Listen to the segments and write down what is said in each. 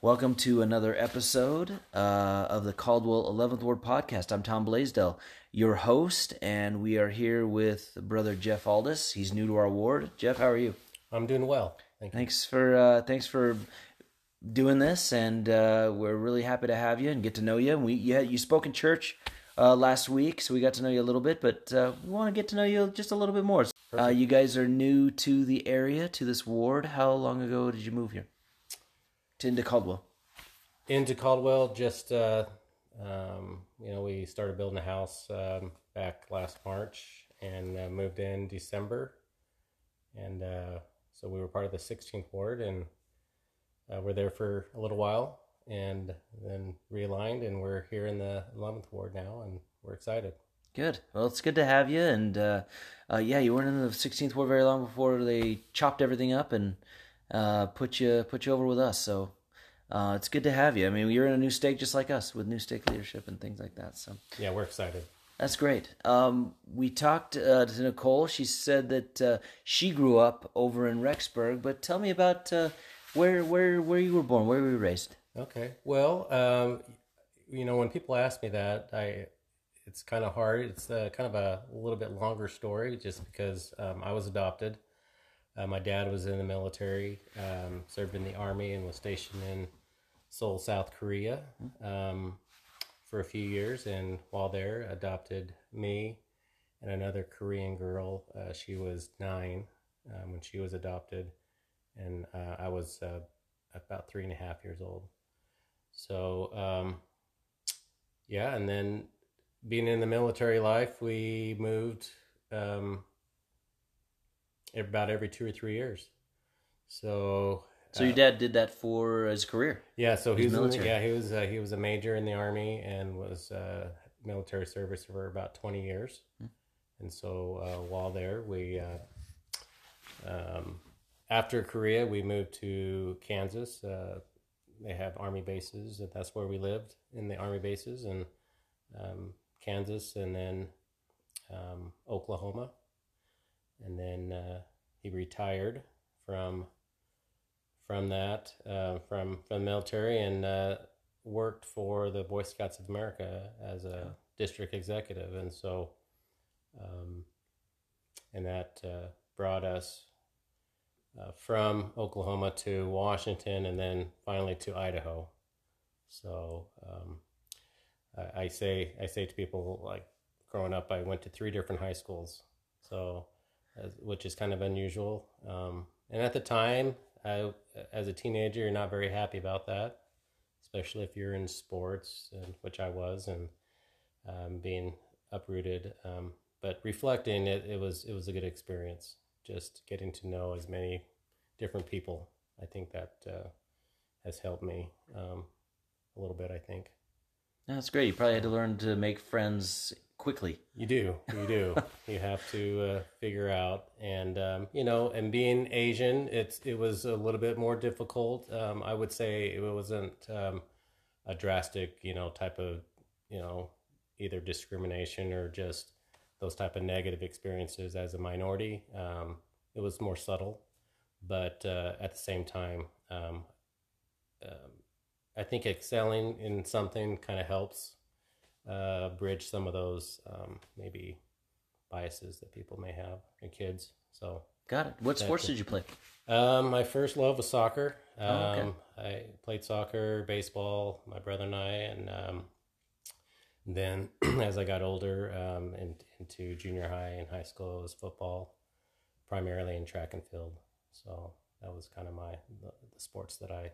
Welcome to another episode uh, of the Caldwell 11th Ward podcast. I'm Tom Blaisdell, your host, and we are here with brother Jeff Aldous. He's new to our ward. Jeff, how are you? I'm doing well. Thank you. Thanks for uh, thanks for doing this, and uh, we're really happy to have you and get to know you. We you, had, you spoke in church uh, last week, so we got to know you a little bit, but uh, we want to get to know you just a little bit more. Uh, you guys are new to the area, to this ward. How long ago did you move here? To into Caldwell. Into Caldwell, just uh, um, you know, we started building a house um, back last March and uh, moved in December, and uh, so we were part of the 16th ward, and uh, we're there for a little while, and then realigned, and we're here in the 11th ward now, and we're excited. Good. Well, it's good to have you, and uh, uh, yeah, you weren't in the 16th ward very long before they chopped everything up and uh, put you put you over with us. So uh, it's good to have you. I mean, you're in a new stake just like us with new stake leadership and things like that. So Yeah, we're excited. that's great. Um, we talked uh, to Nicole. She said that uh, she grew up over in Rexburg, but tell me about uh, where where where you were born, where were you raised. Okay. Well, um, you know, when people ask me that, I it's kind of hard. It's uh, kind of a, little bit longer story, just because um, I was adopted. Uh, my dad was in the military, um, served in the army, and was stationed in Seoul, South Korea, um, for a few years. And while there, adopted me and another Korean girl. Uh, she was nine um, when she was adopted, and uh, I was uh, about three and a half years old. So, um, yeah, and then being in the military life, we moved um, about every two or three years. So, So your dad did that for his career. yeah, so he was the- military. yeah he was uh, he was a major in the army and was uh, military service for about twenty years, Hmm. and so uh, while there we uh, um, after Korea we moved to Kansas. Uh, they have army bases, and that's where we lived in the army bases and um, Kansas, and then um, Oklahoma, and then uh, he retired from from that uh, from from the military and uh, worked for the Boy Scouts of America as a district executive, and so um, and that uh, brought us uh, from Oklahoma to Washington, and then finally to Idaho. So um, I, I say I say to people like growing up, I went to three different high schools, so which is kind of unusual. Um, and at the time, I, as a teenager, you're not very happy about that, especially if you're in sports, and, which I was, and um, being uprooted. Um, but reflecting, it, it was it was a good experience. Just getting to know as many different people. I think that uh, has helped me um, a little bit. I think. That's great. You probably had to learn to make friends quickly. You do, you do. you have to uh, figure out, and um, you know, and being Asian, it's it was a little bit more difficult. Um, I would say it wasn't um, a drastic, you know, type of, you know, either discrimination or just those type of negative experiences as a minority. Um, it was more subtle, but uh, at the same time, um, um, I think excelling in something kind of helps uh, bridge some of those um, maybe biases that people may have in kids. So Got it. What sports did you play? um, my first love was soccer. Um, Oh, okay. I played soccer, baseball, my brother and I, and um, then as I got older um, and into junior high and high school, it was football, primarily in track and field. So that was kind of my the, the sports that I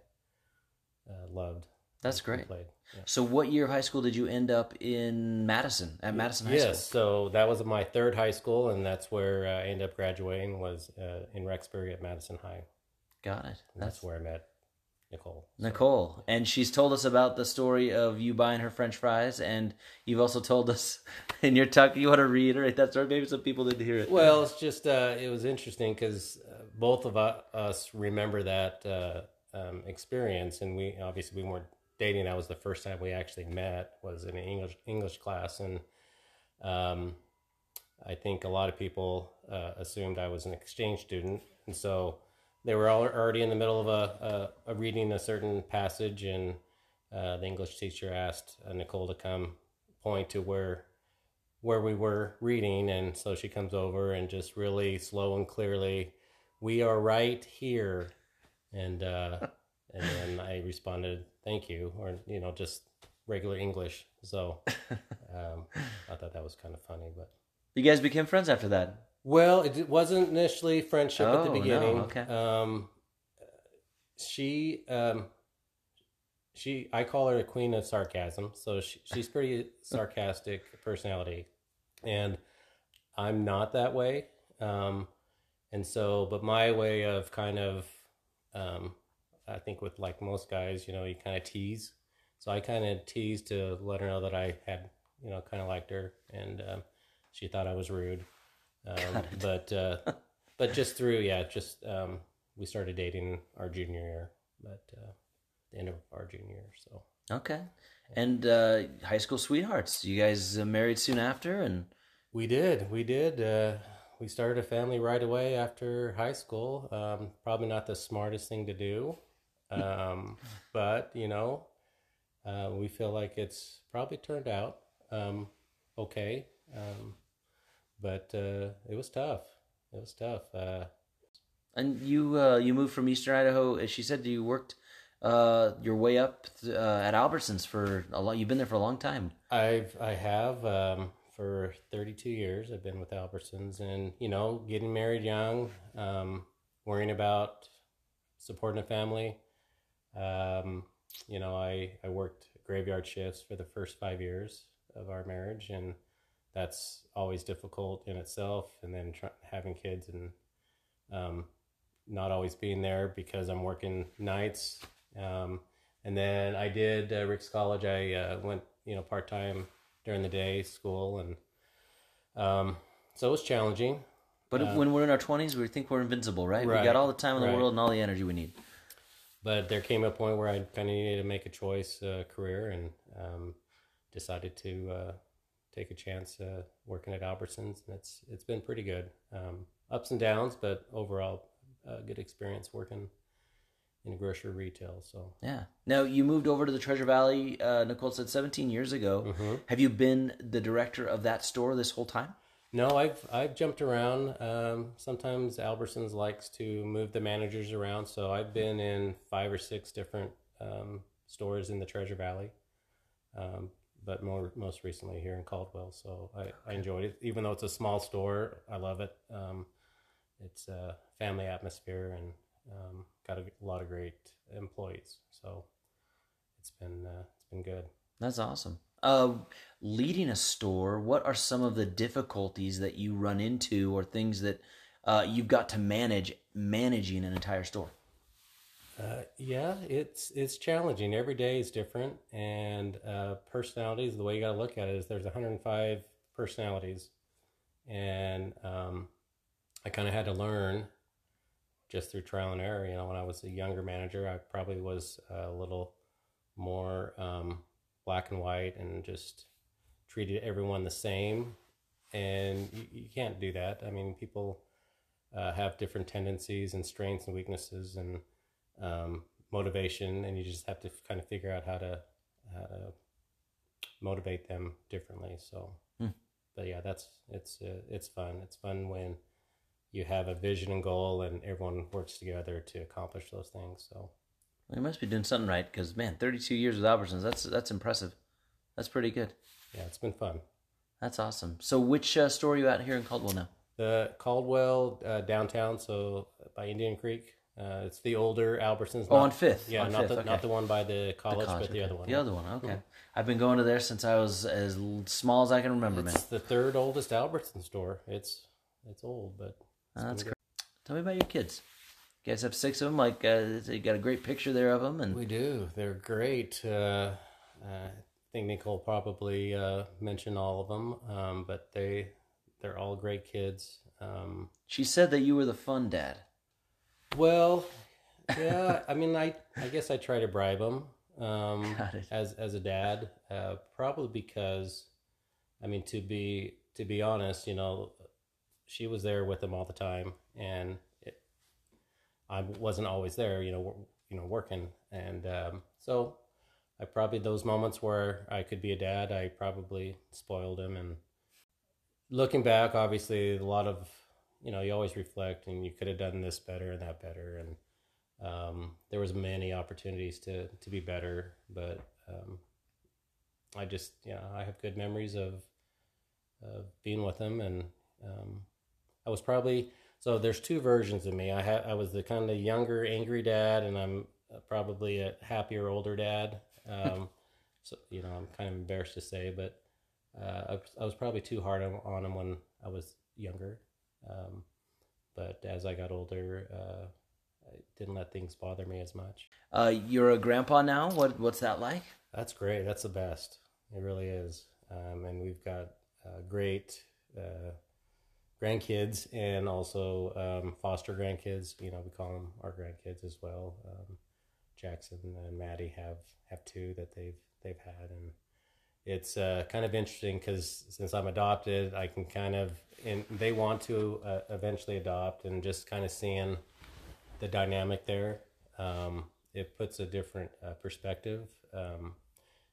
uh, loved. That's great. Played. Yeah. So, what year of high school did you end up in Madison? At Madison High yes, School. so that was my third high school, and that's where uh, I ended up graduating. Was uh, in Rexburg at Madison High. Got it. That's that's where I met Nicole. So- Nicole, and she's told us about the story of you buying her French fries, and you've also told us in your talk. You want to reiterate that story? Maybe some people didn't hear it. Well, it's just uh, it was interesting because uh, both of us remember that uh, um, experience, and we obviously we weren't dating. That was the first time we actually met. Was in an English English class, and um, I think a lot of people uh, assumed I was an exchange student, and so they were all already in the middle of a, a, a reading a certain passage, and uh, the English teacher asked uh, Nicole to come point to where where we were reading, and so she comes over and just really slow and clearly, we are right here, and uh, and then I responded, "Thank you," or you know, just regular English. So um, I thought that was kind of funny, but You guys became friends after that. well, it wasn't initially friendship at Oh, the no, beginning. okay. Um, she, um, she, I call her a queen of sarcasm. So she, she's pretty sarcastic personality, and I'm not that way. Um, and so, but my way of kind of, um, I think with like most guys, you know, you kind of tease. So I kind of teased to let her know that I had, you know, kind of liked her, and um, she thought I was rude. Um, but uh, but just through yeah, just um, we started dating our junior year, but uh, the end of our junior year. So Okay. And uh, high school sweethearts. You guys uh, married soon after, and we did, we did. We started a family right away after high school. Um, probably not the smartest thing to do, um, but you know, uh, we feel like it's probably turned out um, okay. Um, but uh, it was tough. It was tough. Uh, and you uh, you moved from Eastern Idaho. As she said, you worked uh, your way up uh, at Albertsons for a long. You've been there for a long time. I've I have um, for 32 years. I've been with Albertsons, and you know, getting married young, um, worrying about supporting a family. Um, you know, I I worked graveyard shifts for the first five years of our marriage, and that's always difficult in itself. And then having kids and um, not always being there because I'm working nights. Um, and then I did uh, Ricks College. I uh, went, you know, part time during the day school, and um, so it was challenging. But when we're in our twenties, we think we're invincible, right? We got all the time in the right. world and all the energy we need. But there came a point where I kind of needed to make a choice, uh, career, and um, decided to uh, take a chance uh, working at Albertsons, and it's it's been pretty good. Um, ups and downs, but overall, uh, good experience working in grocery retail. So Yeah. Now you moved over to the Treasure Valley. Uh, Nicole said 17 years ago. Mhm. Have you been the director of that store this whole time? No, I've I've jumped around. Um, sometimes Albertsons likes to move the managers around, so I've been in five or six different um, stores in the Treasure Valley, um, but more most recently here in Caldwell. So I, I enjoyed it, even though it's a small store. I love it. Um, it's a family atmosphere and um, got a lot of great employees. So it's been uh, it's been good. That's awesome. Uh, leading a store, what are some of the difficulties that you run into, or things that uh, you've got to manage managing an entire store? Uh, yeah, it's it's challenging. Every day is different, and uh, personalities. The way you got to look at it is there's 105 personalities, and um, I kind of had to learn just through trial and error. You know, when I was a younger manager, I probably was a little more um, black and white and just treated everyone the same, and you, you can't do that. I mean, people uh, have different tendencies and strengths and weaknesses, and um, motivation, and you just have to kind of figure out how to how to motivate them differently. So, Hmm. but yeah, that's it's uh, it's fun. It's fun when you have a vision and goal, and everyone works together to accomplish those things. So, You must be doing something right, because man, 32 years with Albertsons, that's that's impressive. That's pretty good. yeah, it's been fun. That's awesome. So, which uh, store are you at here in Caldwell now? The Caldwell uh, downtown, so by Indian Creek. Uh, it's the older Albertsons. Oh, not- on Fifth. Yeah, on not Fifth, the okay. not the one by the college, college, but the okay. other one. The other one, okay. I've been going to there since I was as small as I can remember, man. It's the third oldest Albertsons store. It's it's old, but it's Uh, that's great. Tell me about your kids. You guys have six of them. Like uh, you got a great picture there of them, and We do. They're great. Uh, I think Nicole probably uh, mentioned all of them, um, but they they're all great kids. Um, she said that you were the fun dad. well, yeah. I mean, I I guess I try to bribe them um, as as a dad, uh, probably because, I mean, to be to be honest, you know, she was there with them all the time, and it, I wasn't always there, you know, you know, working, and um, so I probably those moments where I could be a dad, I probably spoiled him. And looking back, obviously, a lot of you know, you always reflect, and you could have done this better and that better, and um, there was many opportunities to to be better, but um, I just yeah, I have good memories of of being with him, and um, I was probably so. There's two versions of me. I had I was the kind of younger, angry dad, and I'm probably a happier older dad. Um, so you know, I'm kind of embarrassed to say, but uh, I, was, I, was, probably too hard on, on, him when I was younger. Um, but as I got older, uh, I didn't let things bother me as much. Uh, you're a grandpa now. What what's that like? That's great. That's the best. It really is. Um, and we've got uh, great uh, grandkids and also um, foster grandkids. You know, we call them our grandkids as well. Um, Jackson and Maddie have have two that they've they've had, and it's uh, kind of interesting because since I'm adopted, I can kind of and they want to uh, eventually adopt, and just kind of seeing the dynamic there, um, it puts a different uh, perspective.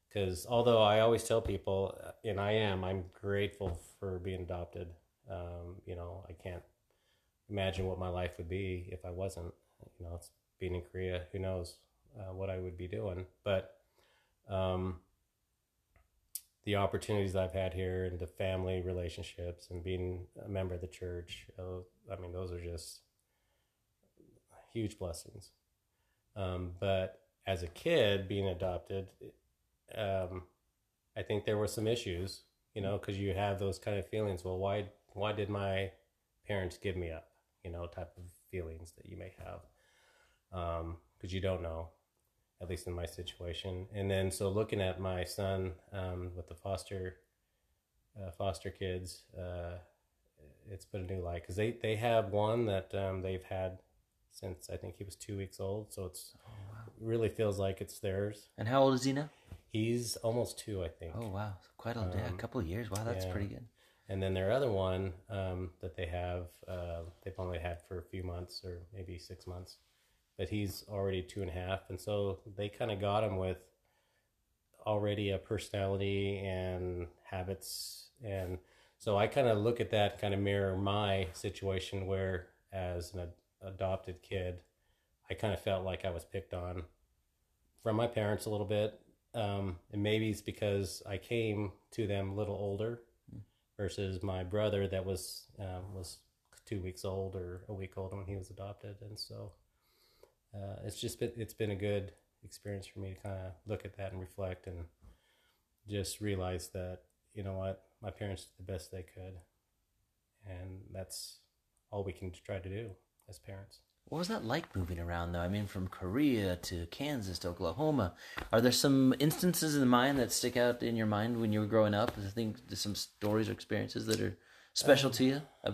Because um, although I always tell people, uh, and I am, I'm grateful for being adopted. Um, you know, I can't imagine what my life would be if I wasn't. You know, it's being in Korea. Who knows uh, what I would be doing? But um, the opportunities I've had here and the family relationships and being a member of the church, uh, I mean, those are just huge blessings. Um, but as a kid being adopted, um, I think there were some issues, you know, because you have those kind of feelings. Well, why why did my parents give me up? You know, type of feelings that you may have because um, you don't know at least in my situation. And then so looking at my son um, with the foster uh, foster kids, uh, it's put a new light because they they have one that um, they've had since I think he was two weeks old. So it's oh, wow. really feels like it's theirs. And how old is he now? He's almost two, I think. Oh wow, quite a, um, yeah, a couple of years. Wow, that's yeah. pretty good. And then their other one um, that they have, uh, they've only had for a few months or maybe six months but he's already two and a half, and so they kind of got him with already a personality and habits, and so I kind of look at that, kind of mirror my situation where, as an ad- adopted kid, I kind of felt like I was picked on from my parents a little bit, um, and maybe it's because I came to them a little older versus my brother that was um, was two weeks old or a week old when he was adopted, and so uh, it's just been it's been a good experience for me to kind of look at that and reflect and just realize that you know what my parents did the best they could. And that's all we can try to do as parents what was that like moving around though i mean from korea to kansas to oklahoma are there some instances in the mind that stick out in your mind when you were growing up i think some stories or experiences that are special uh, to you uh,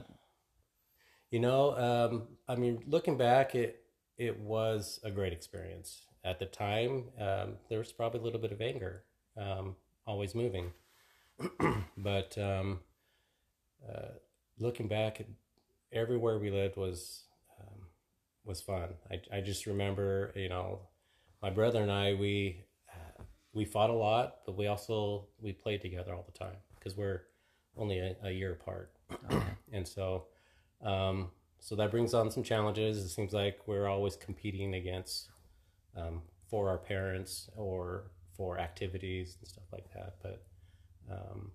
you know um, i mean looking back it it was a great experience. At the time, um, there was probably a little bit of anger, um, always moving. but um, uh, looking back, everywhere we lived was um, was fun. I, I just remember, you know, my brother and I we uh, we fought a lot, but we also we played together all the time because we're only a, a year apart, okay. and so um, so that brings on some challenges. It seems like we're always competing against um, for our parents or for activities and stuff like that. But um,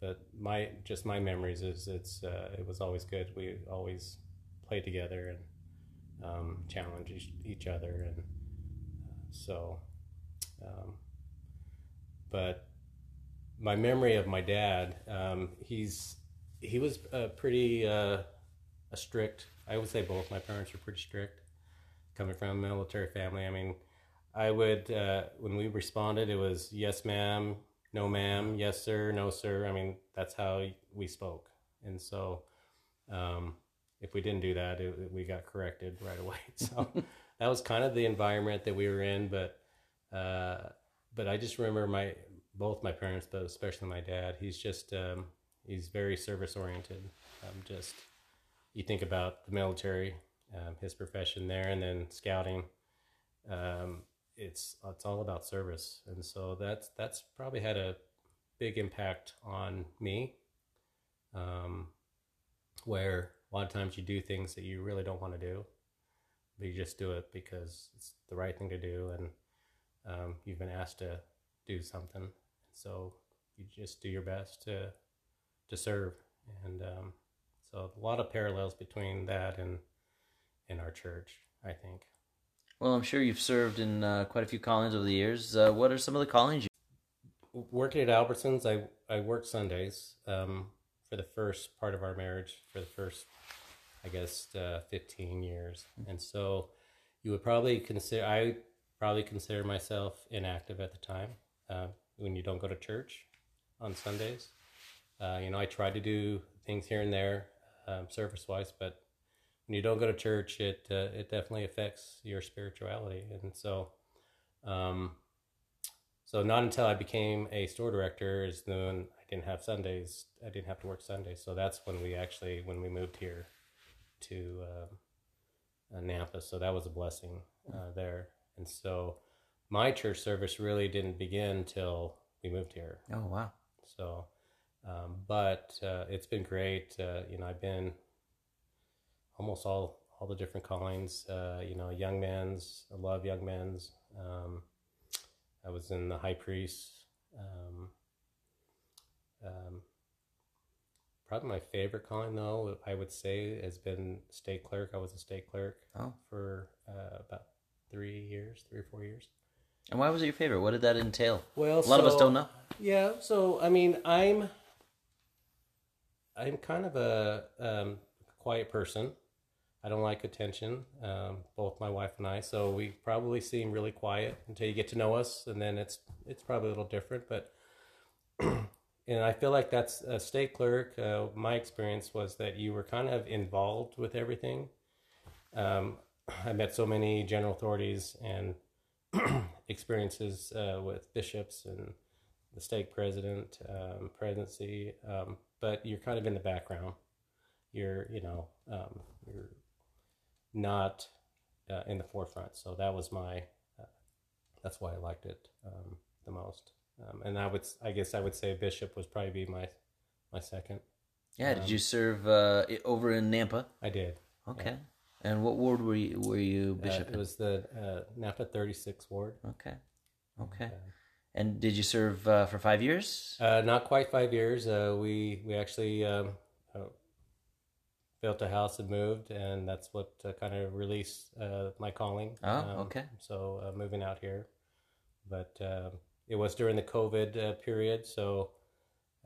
but my just my memories is it's uh, it was always good. We always played together and um, challenge each, each, other, and uh, so. Um, but my memory of my dad, um, he's he was a pretty. Uh, a strict. I would say both my parents were pretty strict. Coming from a military family, I mean, I would uh, when we responded, it was yes, ma'am, no, ma'am, yes, sir, no, sir. I mean, that's how we spoke, and so um, if we didn't do that, it, we got corrected right away. So that was kind of the environment that we were in. But uh, but I just remember my both my parents, but especially my dad. He's just um, he's very service oriented. Um, just you think about the military um, his profession there, and then scouting. Um, it's it's all about service, and so that's that's probably had a big impact on me. Um, where a lot of times you do things that you really don't want to do, but you just do it because it's the right thing to do, and um, you've been asked to do something, so you just do your best to to serve, and um, so a lot of parallels between that and in our church, I think. Well, I'm sure you've served in uh, quite a few callings over the years. Uh, what are some of the callings you? Working at Albertsons, I I worked Sundays um, for the first part of our marriage, for the first, I guess, uh, 15 years, and so you would probably consider I probably consider myself inactive at the time uh, when you don't go to church on Sundays. Uh, you know, I tried to do things here and there, um, service wise, but when you don't go to church, it uh, it definitely affects your spirituality, and so. Um, so not until I became a store director is when I didn't have Sundays. I didn't have to work Sundays. So that's when we actually when we moved here to uh, uh, Nampa. So that was a blessing uh, there. And so my church service really didn't begin till we moved here. Oh wow! So, um, but uh, it's been great. Uh, you know, I've been almost all all the different callings. Uh, you know, young men's. I love young men's. Um, I was in the high priest. Um, um, probably my favorite calling, though, I would say, has been stake clerk. I was a stake clerk Oh. for uh, about three years, three or four years. And why was it your favorite? What did that entail? Well, A lot of us don't know. Yeah, so I mean, I'm I'm kind of a um, quiet person. I don't like attention. Um, both my wife and I, so we probably seem really quiet until you get to know us, and then it's it's probably a little different. But and I feel like that's a stake clerk. Uh, my experience was that you were kind of involved with everything. Um, I met so many general authorities and experiences uh, with bishops and the stake president, um, presidency, um, but you're kind of in the background. You're, you know, um, you're not uh, in the forefront. So that was my, uh, that's why I liked it um, the most. Um, and I would, I guess, I would say bishop was probably be my, my second. Yeah. Did Um, you serve uh, over in Nampa? I did. Okay. And what ward were you? Were you Uh, bishop? it was the uh, Nampa 36 ward. okay. Okay. Uh, And did you serve uh, for five years? Uh, not quite five years. Uh, we we actually um, built a house and moved, and that's what uh, kind of released uh, my calling. Oh, Um, okay. So uh, moving out here, but um it was during the COVID uh, period, so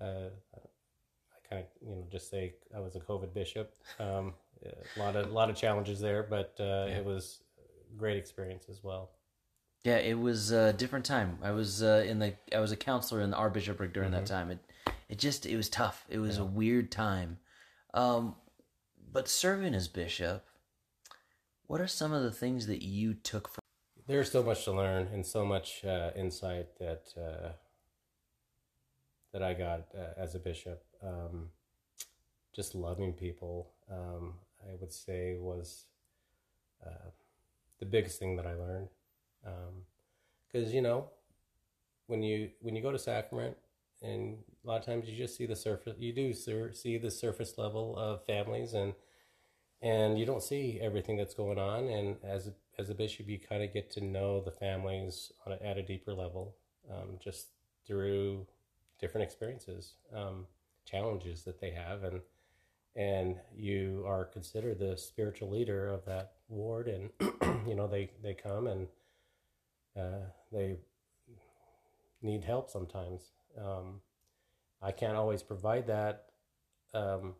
uh, I kind of you know just say I was a COVID bishop. Um, a lot of a lot of challenges there, but uh, Yeah. it was a great experience as well. Yeah, it was a different time. I was uh, in the I was a counselor in the our bishopric during that Mm-hmm. time. It it just it was tough. It was a weird time. Um, but serving as bishop, what are some of the things that you took from? there's so much to learn and so much uh, insight that uh, that I got uh, as a bishop. Um, just loving people, um, I would say, was uh, the biggest thing that I learned. Because you know, when you when you go to sacrament, and a lot of times you just see the surface. You do sur- see the surface level of families and and you don't see everything that's going on. And as a, as a bishop, you kind of get to know the families on a, at a deeper level, um, just through different experiences, um, challenges that they have, and and you are considered the spiritual leader of that ward, and you know they they come and uh, they need help sometimes. Um, I can't always provide that. Um,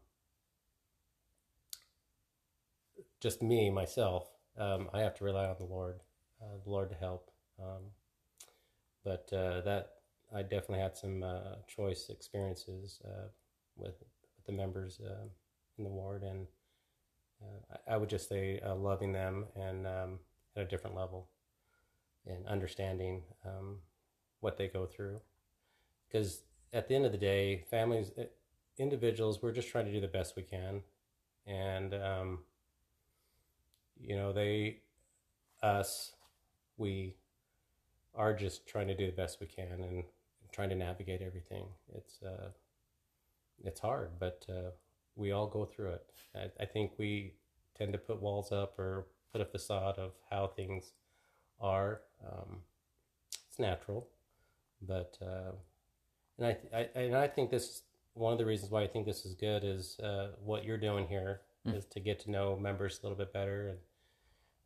just me myself. Um, i have to rely on the lord uh, the lord to help. Um, but uh, that i definitely had some uh, choice experiences uh, with, with the members uh, in the ward. And uh, I, I would just say loving them and um, at a different level and understanding um, what they go through because at the end of the day families eh, individuals we're just trying to do the best we can and um, you know, they, us, we are just trying to do the best we can and trying to navigate everything. It's, uh, it's hard, but uh, we all go through it. I, I think we tend to put walls up or put a facade of how things are. Um, it's natural, but uh, and I, I and I think this one of the reasons why I think this is good is uh, what you're doing here mm. is to get to know members a little bit better, and,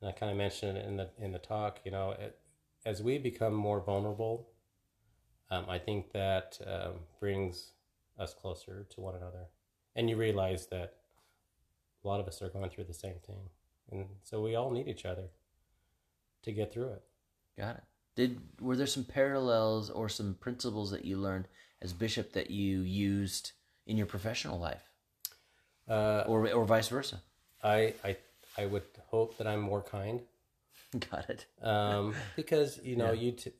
and I kind of mentioned it in the in the talk. You know, it, as we become more vulnerable, um, I think that um, brings us closer to one another, and you realize that a lot of us are going through the same thing, and so we all need each other to get through it. Got it. Did were there some parallels or some principles that you learned as bishop that you used in your professional life, uh, or or vice versa? I I I would hope that I'm more kind. Got it. um, because you know yeah. you t-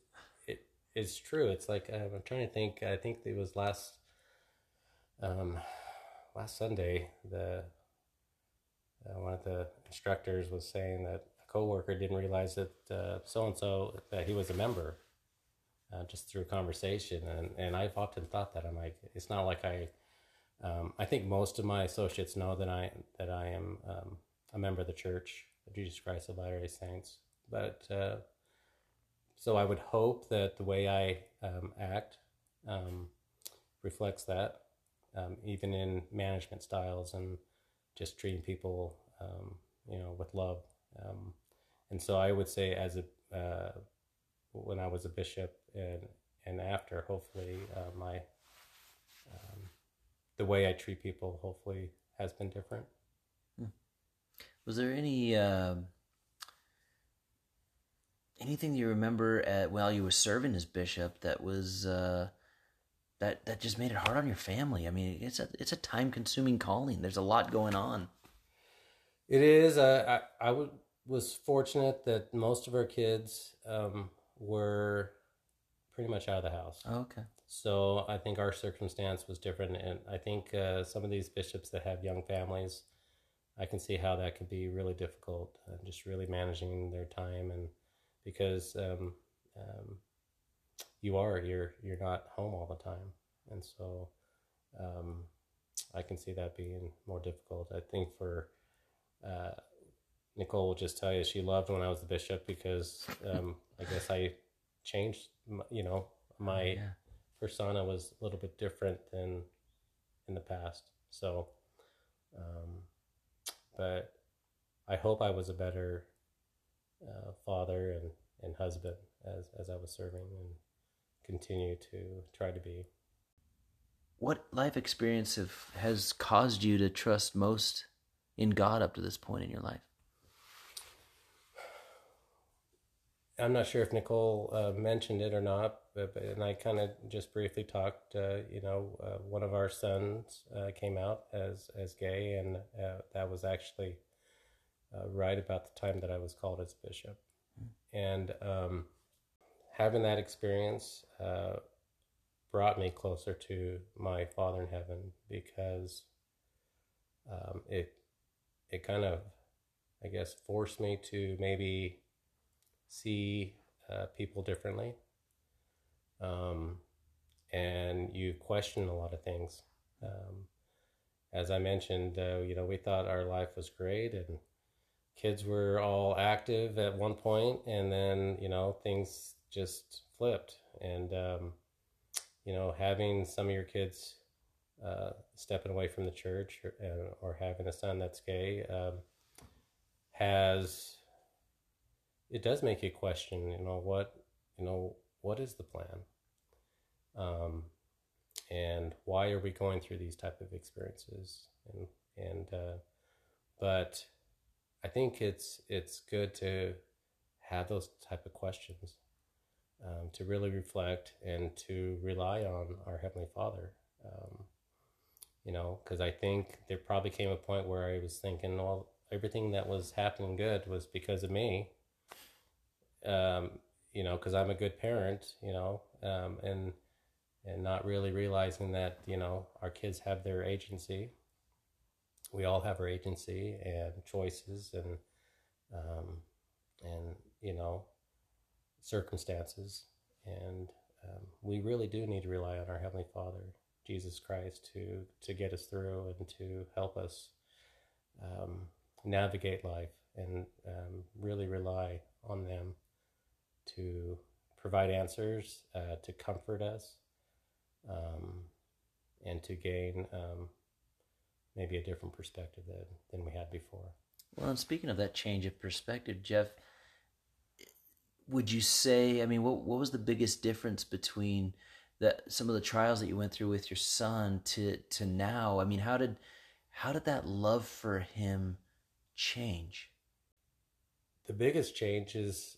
it it's true. It's like um, I'm trying to think. I think it was last um last Sunday the uh, one of the instructors was saying that coworker didn't realize that so and so that he was a member, uh, just through conversation. And and I've often thought that I'm like, it's not like I. Um, I think most of my associates know that I that I am um, a member of the Church of Jesus Christ of Latter Day Saints, but uh, so I would hope that the way I um, act um, reflects that, um, even in management styles and just treating people, um, you know, with love. Um, and so I would say, as a uh, when I was a bishop and and after, hopefully uh, my um, the way I treat people hopefully has been different. Hmm. Was there any uh, anything you remember at, while you were serving as bishop that was uh, that that just made it hard on your family? I mean, it's a it's a time consuming calling. There's a lot going on. It is. Uh, I I would was fortunate that most of our kids um, were pretty much out of the house. Oh, okay. So I think our circumstance was different, and I think uh, some of these bishops that have young families, I can see how that could be really difficult, uh, just really managing their time, and because um, um, you are you're you're not home all the time, and so um, I can see that being more difficult. I think for uh, Nicole will just tell you she loved when I was the bishop because um, I guess I changed, you know, my yeah. persona was a little bit different than in the past. So, um, but I hope I was a better uh, father and, and husband as, as I was serving and continue to try to be. What life experience have, has caused you to trust most in God up to this point in your life? I'm not sure if Nicole uh, mentioned it or not, but, but and I kind of just briefly talked. Uh, you know, uh, one of our sons uh, came out as as gay, and uh, that was actually uh, right about the time that I was called as bishop. Mm-hmm. And um, having that experience brought me closer to my Father in heaven because um, it it kind of, I guess, forced me to maybe see uh, people differently. Um, and you question a lot of things. Um, as I mentioned, uh, you know, we thought our life was great and kids were all active at one point, and then, you know, things just flipped. And, um, you know, having some of your kids uh, stepping away from the church or, or having a son that's gay um, has it does make you question, you know, what, you know, what is the plan? Um, and why are we going through these type of experiences? And, and, uh, but I think it's, it's good to have those type of questions, um, to really reflect and to rely on our Heavenly Father. Um, you know, because I think there probably came a point where I was thinking, well, everything that was happening good was because of me um, you know, because I'm a good parent, you know, um, and and not really realizing that you know our kids have their agency. We all have our agency and choices, and um, and you know circumstances, and um, we really do need to rely on our heavenly Father, Jesus Christ, to to get us through and to help us um, navigate life, and um, really rely on them to provide answers, uh, to comfort us, um, and to gain um, maybe a different perspective than, than we had before. Well, and speaking of that change of perspective, Jeff, would you say? I mean, what what was the biggest difference between that some of the trials that you went through with your son to to now? I mean, how did how did that love for him change? The biggest change is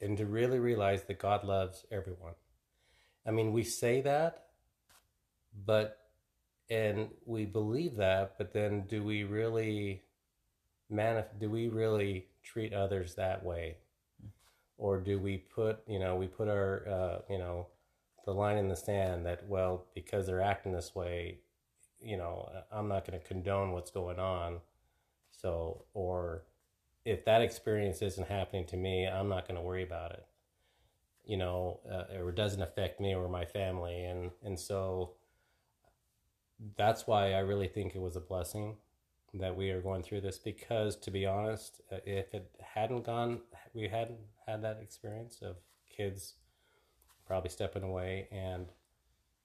and to really realize that God loves everyone. I mean, we say that, but and we believe that, but then do we really manif- do we really treat others that way? Or do we put, you know, we put our uh, you know, the line in the sand that well, because they're acting this way, you know, I'm not going to condone what's going on. So, or if that experience isn't happening to me, I'm not going to worry about it. You know, uh, or it doesn't affect me or my family, and and so that's why I really think it was a blessing that we are going through this. Because to be honest, uh, if it hadn't gone, we hadn't had that experience of kids probably stepping away and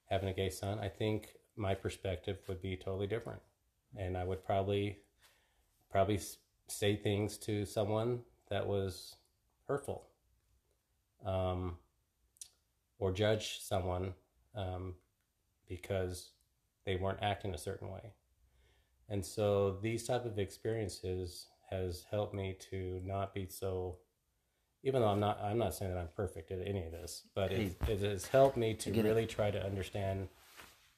having a gay son. I think my perspective would be totally different, and I would probably probably say things to someone that was hurtful um, or judge someone um, because they weren't acting a certain way and so these type of experiences has helped me to not be so even though i'm not i'm not saying that i'm perfect at any of this but it, it has helped me to really it. try to understand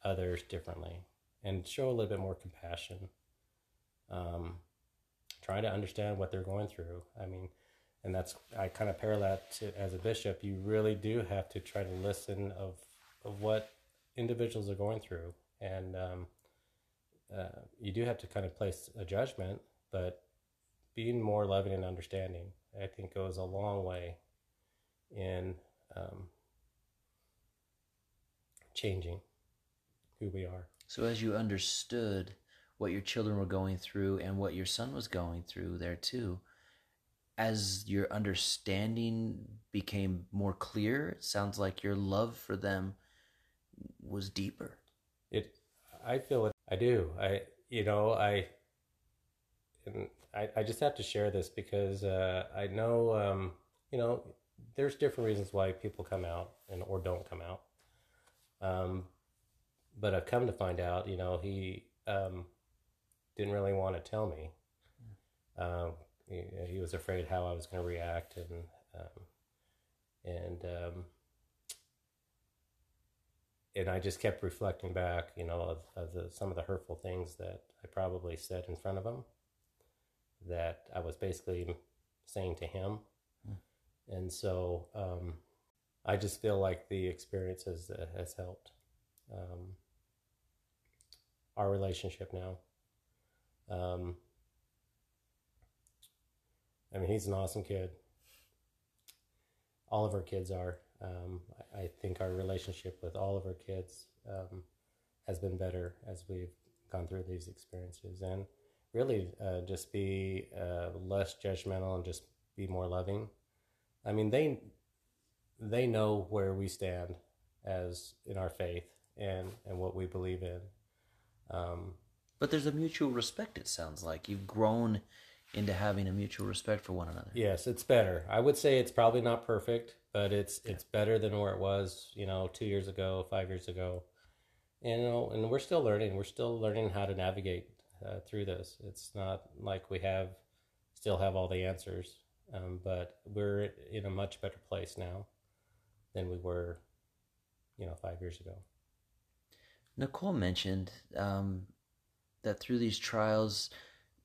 others differently and show a little bit more compassion um, trying to understand what they're going through. I mean, and that's I kind of parallel that to, as a bishop. You really do have to try to listen of of what individuals are going through, and um, uh, you do have to kind of place a judgment, but being more loving and understanding, I think, goes a long way in um, changing who we are. So, as you understood what your children were going through and what your son was going through there too. As your understanding became more clear it sounds like your love for them was deeper. It i feel it. I do. I you know i i, I just have to share this because uh, i know um, you know there's different reasons why people come out and or don't come out. Um, but i've come to find out you know he um, didn't really want to tell me. Um, he, he, was afraid how I was going to react, and um, and um, and I just kept reflecting back, you know, of, of the, some of the hurtful things that I probably said in front of him, that I was basically saying to him, mm. and so um, I just feel like the experience has uh, has helped um, our relationship now. Um, I mean, he's an awesome kid. All of our kids are. Um, I, think our relationship with all of our kids um, has been better as we've gone through these experiences, and really uh, just be uh, less judgmental and just be more loving. I mean, they they know where we stand as in our faith and and what we believe in. Um, but there's a mutual respect, it sounds like. You've grown into having a mutual respect for one another. Yes, it's better. I would say it's probably not perfect, but it's yeah. it's better than where it was, you know, two years ago, five years ago. And, you know, and we're still learning. We're still learning how to navigate uh, through this. It's not like we have still have all the answers, um, but we're in a much better place now than we were, you know, five years ago. Nicole mentioned um, that through these trials,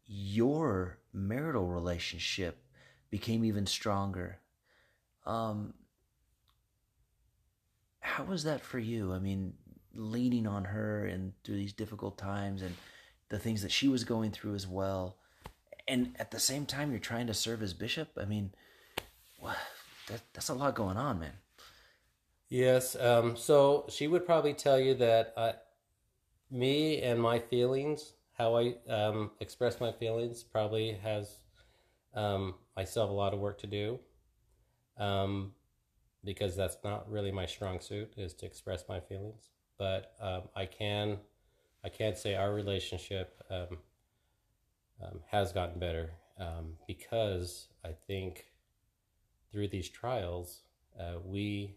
your marital relationship became even stronger. Um, how was that for you? I mean, leaning on her and through these difficult times and the things that she was going through as well, and at the same time you're trying to serve as bishop. I mean? That, that's a lot going on, man. Yes. Um, so she would probably tell you that I, me and my feelings, how I um, express my feelings, probably has um, I still have a lot of work to do. Um, because that's not really my strong suit is to express my feelings. But um, I can, I can't say our relationship um, um, has gotten better um, because I think through these trials uh, we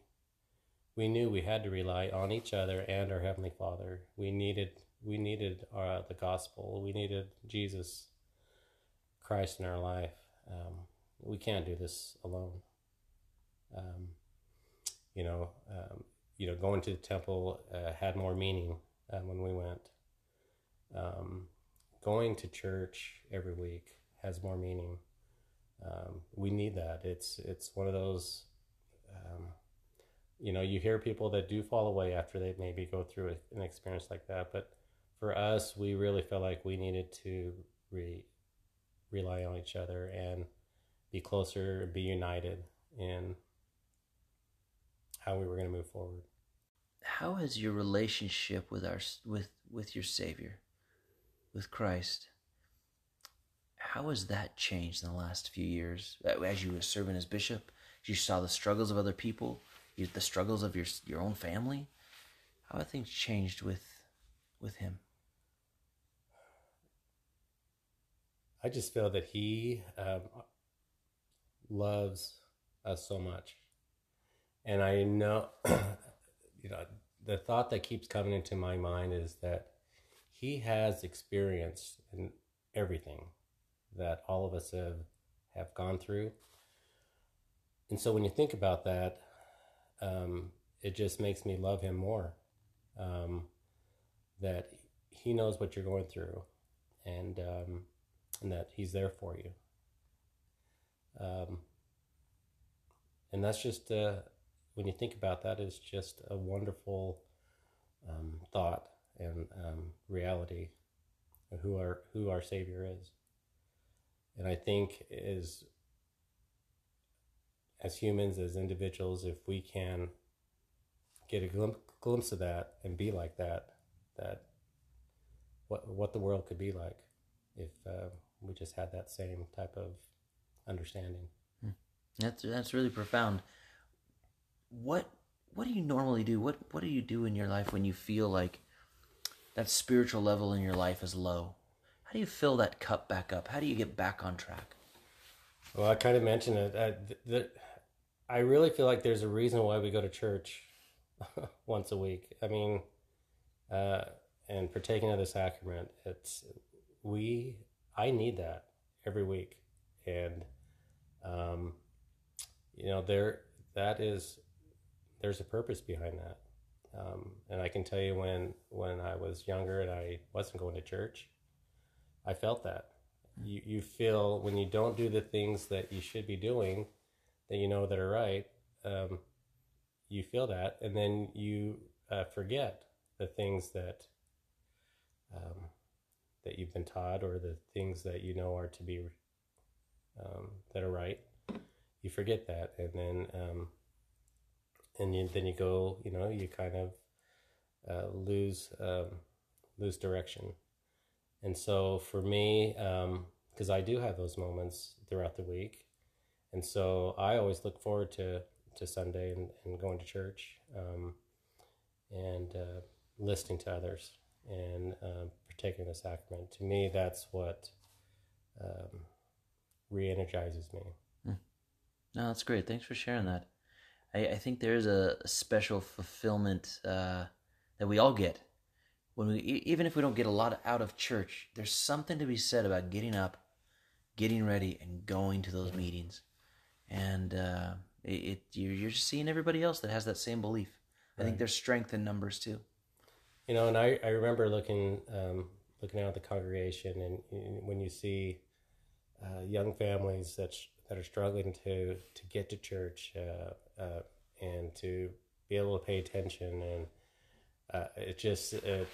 we knew we had to rely on each other and our heavenly Father. We needed we needed our, the gospel. We needed Jesus Christ in our life. Um, we can't do this alone. Um, you know, um, you know, going to the temple uh, had more meaning uh, when we went. Um, going to church every week has more meaning. Um, we need that. It's it's one of those. You know, you hear people that do fall away after they maybe go through an experience like that, but for us, we really felt like we needed to re- rely on each other and be closer be united in how we were going to move forward. How has your relationship with our with with your Savior, with Christ? How has that changed in the last few years? As you were serving as bishop, you saw the struggles of other people, the struggles of your your own family. How have things changed with with him? I just feel that he um, loves us so much and I know, you know, the thought that keeps coming into my mind is that he has experience in everything that all of us have have gone through. And so when you think about that, um, it just makes me love him more. Um, that he knows what you're going through, and um, and that he's there for you. Um, and that's just uh, when you think about that, it's just a wonderful um, thought and um, reality of who our who our Savior is. And I think is as humans, as individuals, if we can get a glimpse, glimpse of that and be like that, that what what the world could be like if uh, we just had that same type of understanding. Hmm. That's that's really profound what what do you normally do? What what do you do in your life when you feel like that spiritual level in your life is low? How do you fill that cup back up? How do you get back on track? Well, I kind of mentioned it. I, the, I really feel like there's a reason why we go to church once a week. I mean, uh, and partaking of the sacrament, it's we. I need that every week, and um, you know, there that is there's a purpose behind that. Um, and I can tell you when when I was younger and I wasn't going to church, I felt that. You you feel when you don't do the things that you should be doing, that you know that are right. Um, you feel that, and then you uh, forget the things that um, that you've been taught or the things that you know are to be um, that are right. You forget that, and then um, and you, then you go, you know, you kind of uh, lose um, lose direction. And so for me, because um, I do have those moments throughout the week, and so I always look forward to to Sunday and, and going to church um, and uh, listening to others and uh, partaking the sacrament. To me, that's what um, re-energizes me. Hmm. No, that's great. Thanks for sharing that. I, I think there's a, special fulfillment uh, that we all get when we even if we don't get a lot out of church. There's something to be said about getting up, getting ready, and going to those meetings, and uh, it, it you're, just seeing everybody else that has that same belief. Right. I think there's strength in numbers too. You know, and I, I remember looking um, looking out at the congregation, and, and when you see uh, young families that that are struggling to to get to church uh, uh, and to be able to pay attention and uh, it just it,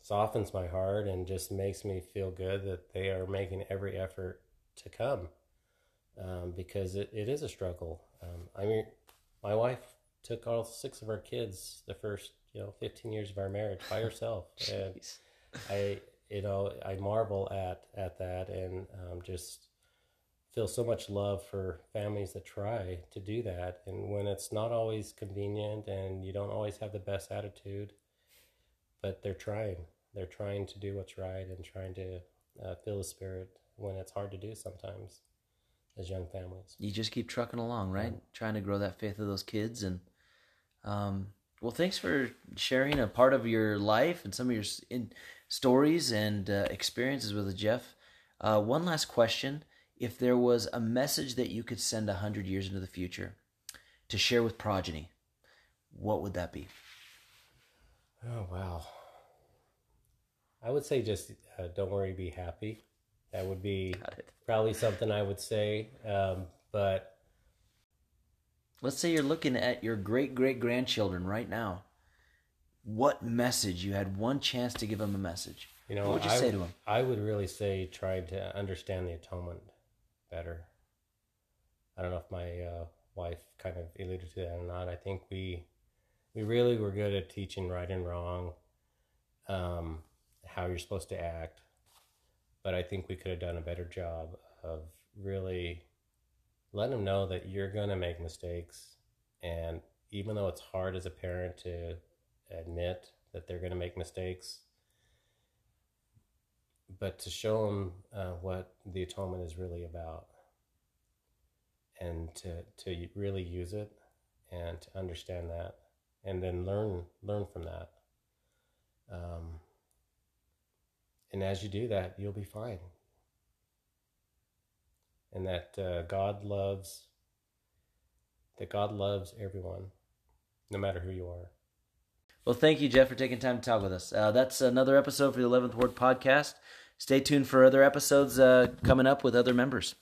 softens my heart and just makes me feel good that they are making every effort to come um, because it, it is a struggle. Um, I mean, my wife took all six of our kids the first you know 15 years of our marriage by herself. And i you know i marvel at at that and um, just feel so much love for families that try to do that. And when it's not always convenient and you don't always have the best attitude but they're trying. They're trying to do what's right and trying to uh, feel the spirit when it's hard to do sometimes as young families you just keep trucking along right yeah. trying to grow that faith of those kids and um, well, thanks for sharing a part of your life and some of your in, stories and uh, experiences with Jeff. Uh, one last question. If there was a message that you could send 100 years into the future to share with progeny, what would that be? Oh, wow. I would say just uh, don't worry, be happy. That would be probably something I would say. Um, but let's say you're looking at your great great grandchildren right now. What message you had one chance to give them a message? You know, what would you I, say to them? I would really say try to understand the atonement better. I don't know if my uh, wife kind of alluded to that or not. I think we we really were good at teaching right and wrong, um, how you're supposed to act, but I think we could have done a better job of really letting them know that you're going to make mistakes. And even though it's hard as a parent to admit that they're going to make mistakes, but to show them uh, what the atonement is really about and to, to really use it and to understand that and then learn learn from that um, and as you do that you'll be fine and that uh, God loves that God loves everyone, no matter who you are. Well, thank you, Jeff, for taking time to talk with us. Uh, that's another episode for the Eleventh Ward podcast. Stay tuned for other episodes uh, coming up with other members.